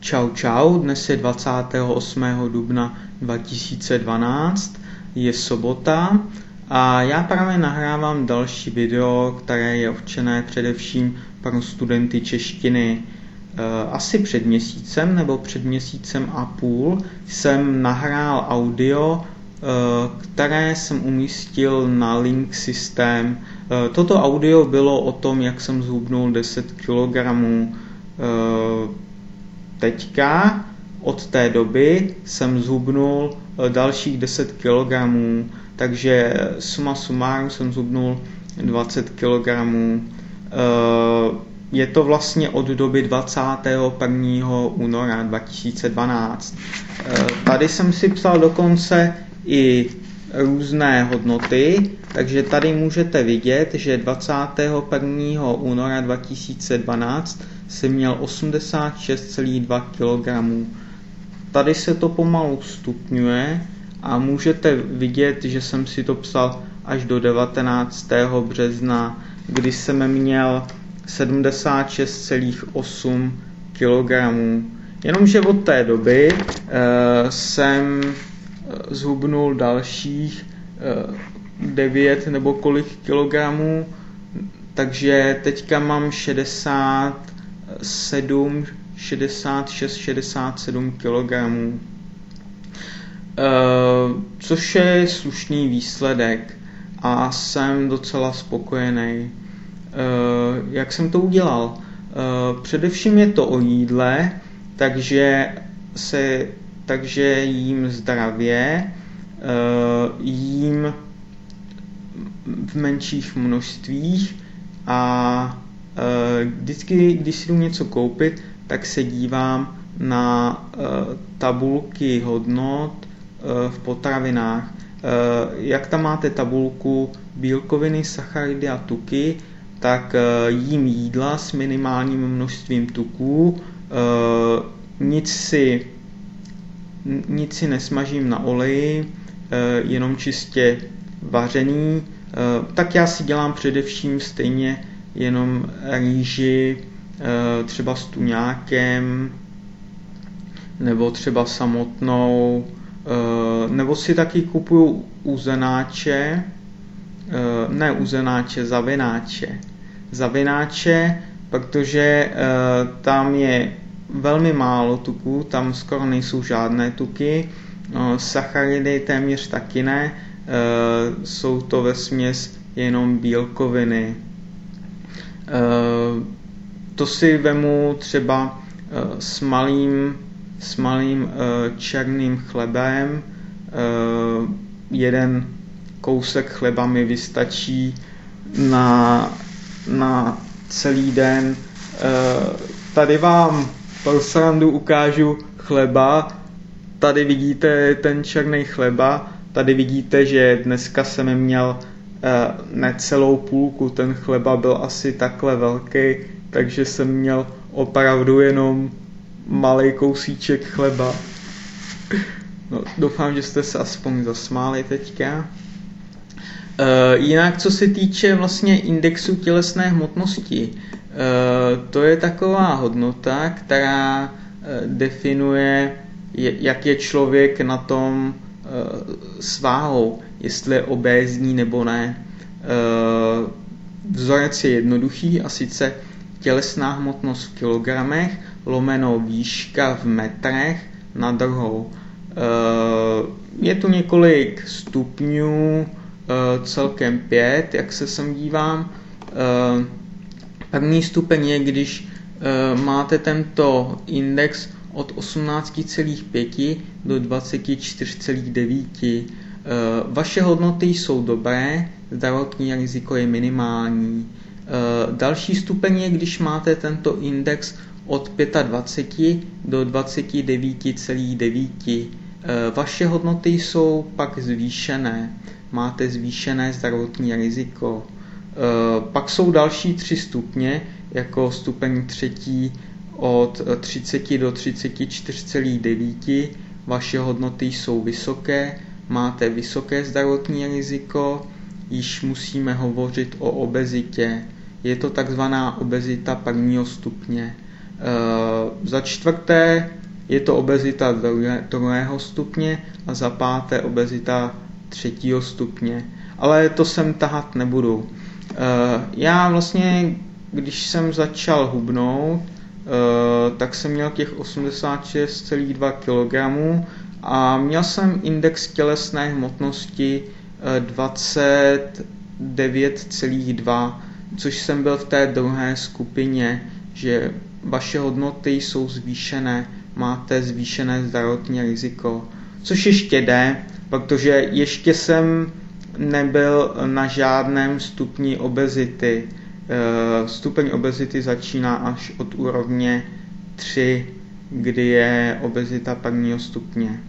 Čau čau, dnes je 28. dubna 2012, je sobota a já právě nahrávám další video, které je určené především pro studenty češtiny. Eh, asi před měsícem nebo před měsícem a půl jsem nahrál audio, eh, které jsem umístil na link systém. Eh, toto audio bylo o tom, jak jsem zhubnul 10 kg teďka od té doby jsem zhubnul eh, dalších 10 kg, takže suma sumárum jsem zhubnul 20 kg. Eh, je to vlastně od doby 21. února 2012. Eh, tady jsem si psal dokonce i různé hodnoty, takže tady můžete vidět, že 21. února 2012 jsem měl 86,2 kg. Tady se to pomalu stupňuje a můžete vidět, že jsem si to psal až do 19. března, kdy jsem měl 76,8 kg. Jenomže od té doby e, jsem zhubnul dalších 9 eh, nebo kolik kilogramů, takže teďka mám 67, 66, 67 kilogramů. Což je slušný výsledek a jsem docela spokojený. Eh, jak jsem to udělal? Eh, především je to o jídle, takže se takže jím zdravě, eh, jím v menších množstvích a eh, vždycky, když si jdu něco koupit, tak se dívám na eh, tabulky hodnot v potravinách. Jak tam máte tabulku bílkoviny, sacharidy a tuky, tak jím jídla s minimálním množstvím tuků, nic si nic si nesmažím na oleji, eh, jenom čistě vařený, eh, tak já si dělám především stejně jenom rýži, eh, třeba s tuňákem, nebo třeba samotnou, nebo si taky kupuju uzenáče, ne uzenáče, zavináče. Zavináče, protože tam je velmi málo tuků, tam skoro nejsou žádné tuky, no, sacharidy téměř taky ne, e, jsou to ve směs jenom bílkoviny. E, to si vemu třeba e, s malým, s malým černým chlebem, jeden kousek chleba mi vystačí na, na celý den. Tady vám pro srandu ukážu chleba. Tady vidíte ten černý chleba. Tady vidíte, že dneska jsem měl eh, necelou půlku. Ten chleba byl asi takhle velký, takže jsem měl opravdu jenom malý kousíček chleba. No, doufám, že jste se aspoň zasmáli teďka. E, jinak, co se týče vlastně indexu tělesné hmotnosti, to je taková hodnota, která eh, definuje, jak je člověk na tom eh, s váhou, jestli je obézní nebo ne. Vzorec je jednoduchý a sice tělesná hmotnost v kilogramech lomeno výška v metrech na druhou. Je tu několik stupňů, celkem pět, jak se sem dívám. První stupeň je, když uh, máte tento index od 18,5 do 24,9. Uh, vaše hodnoty jsou dobré, zdravotní riziko je minimální. Uh, další stupeň je, když máte tento index od 25 do 29,9. Vaše hodnoty jsou pak zvýšené. Máte zvýšené zdravotní riziko. Eh, pak jsou další tři stupně, jako stupeň třetí od 30 do 34,9. Vaše hodnoty jsou vysoké, máte vysoké zdravotní riziko, již musíme hovořit o obezitě. Je to takzvaná obezita prvního stupně. Za čtvrté je to obezita druhého stupně a za páté obezita třetího stupně. Ale to sem tahat nebudu. Já vlastně, když jsem začal hubnout, tak jsem měl těch 86,2 kg a měl jsem index tělesné hmotnosti 29,2, což jsem byl v té druhé skupině, že vaše hodnoty jsou zvýšené, máte zvýšené zdravotní riziko. Což ještě jde, protože ještě jsem nebyl na žádném stupni obezity. Eh, stupeň obezity začíná až od úrovně 3, kdy je obezita prvního stupně.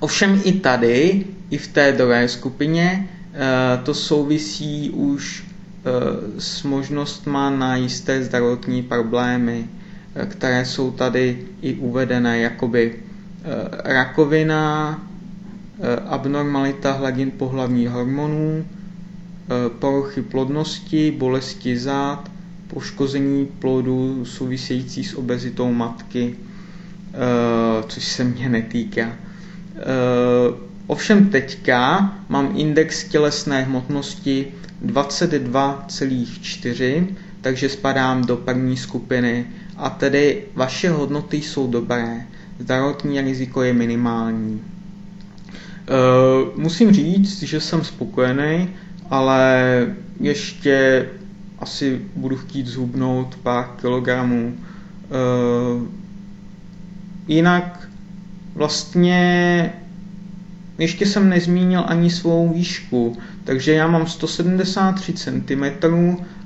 Ovšem i tady, i v té druhé skupině, eh, to souvisí už eh, s možnostma na jisté zdravotní problémy, které jsou tady i uvedené, jakoby rakovina, abnormalita hladin pohlavních hormonů, poruchy plodnosti, bolesti zád, poškození plodu související s obezitou matky, což se mě netýká. Eh, ovšem teďka mám index tělesné hmotnosti 22,4, takže spadám do první skupiny a tedy vaše hodnoty jsou dobré. Zdravotní riziko je minimální. Uh, musím říct, že jsem spokojený, ale ještě asi budu chtít zhubnout pár kilogramů. Uh, jinak vlastně ještě jsem nezmínil ani svou výšku, takže já mám 173 cm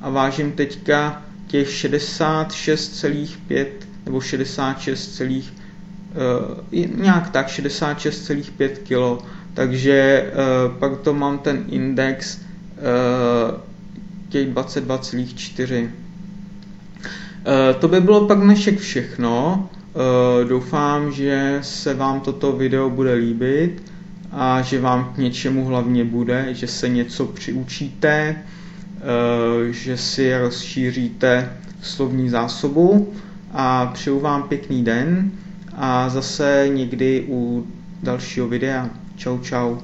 a vážím teďka těch 66,5 nebo 66, uh, nějak tak 66,5 kg, takže uh, pak to mám ten index uh, těch 22,4. Uh, to by bylo pak dnešek všechno. Doufám, že se vám toto video bude líbit a že vám k něčemu hlavně bude, že se něco přiučíte, že si rozšíříte slovní zásobu a přeju vám pěkný den a zase někdy u dalšího videa. Čau čau.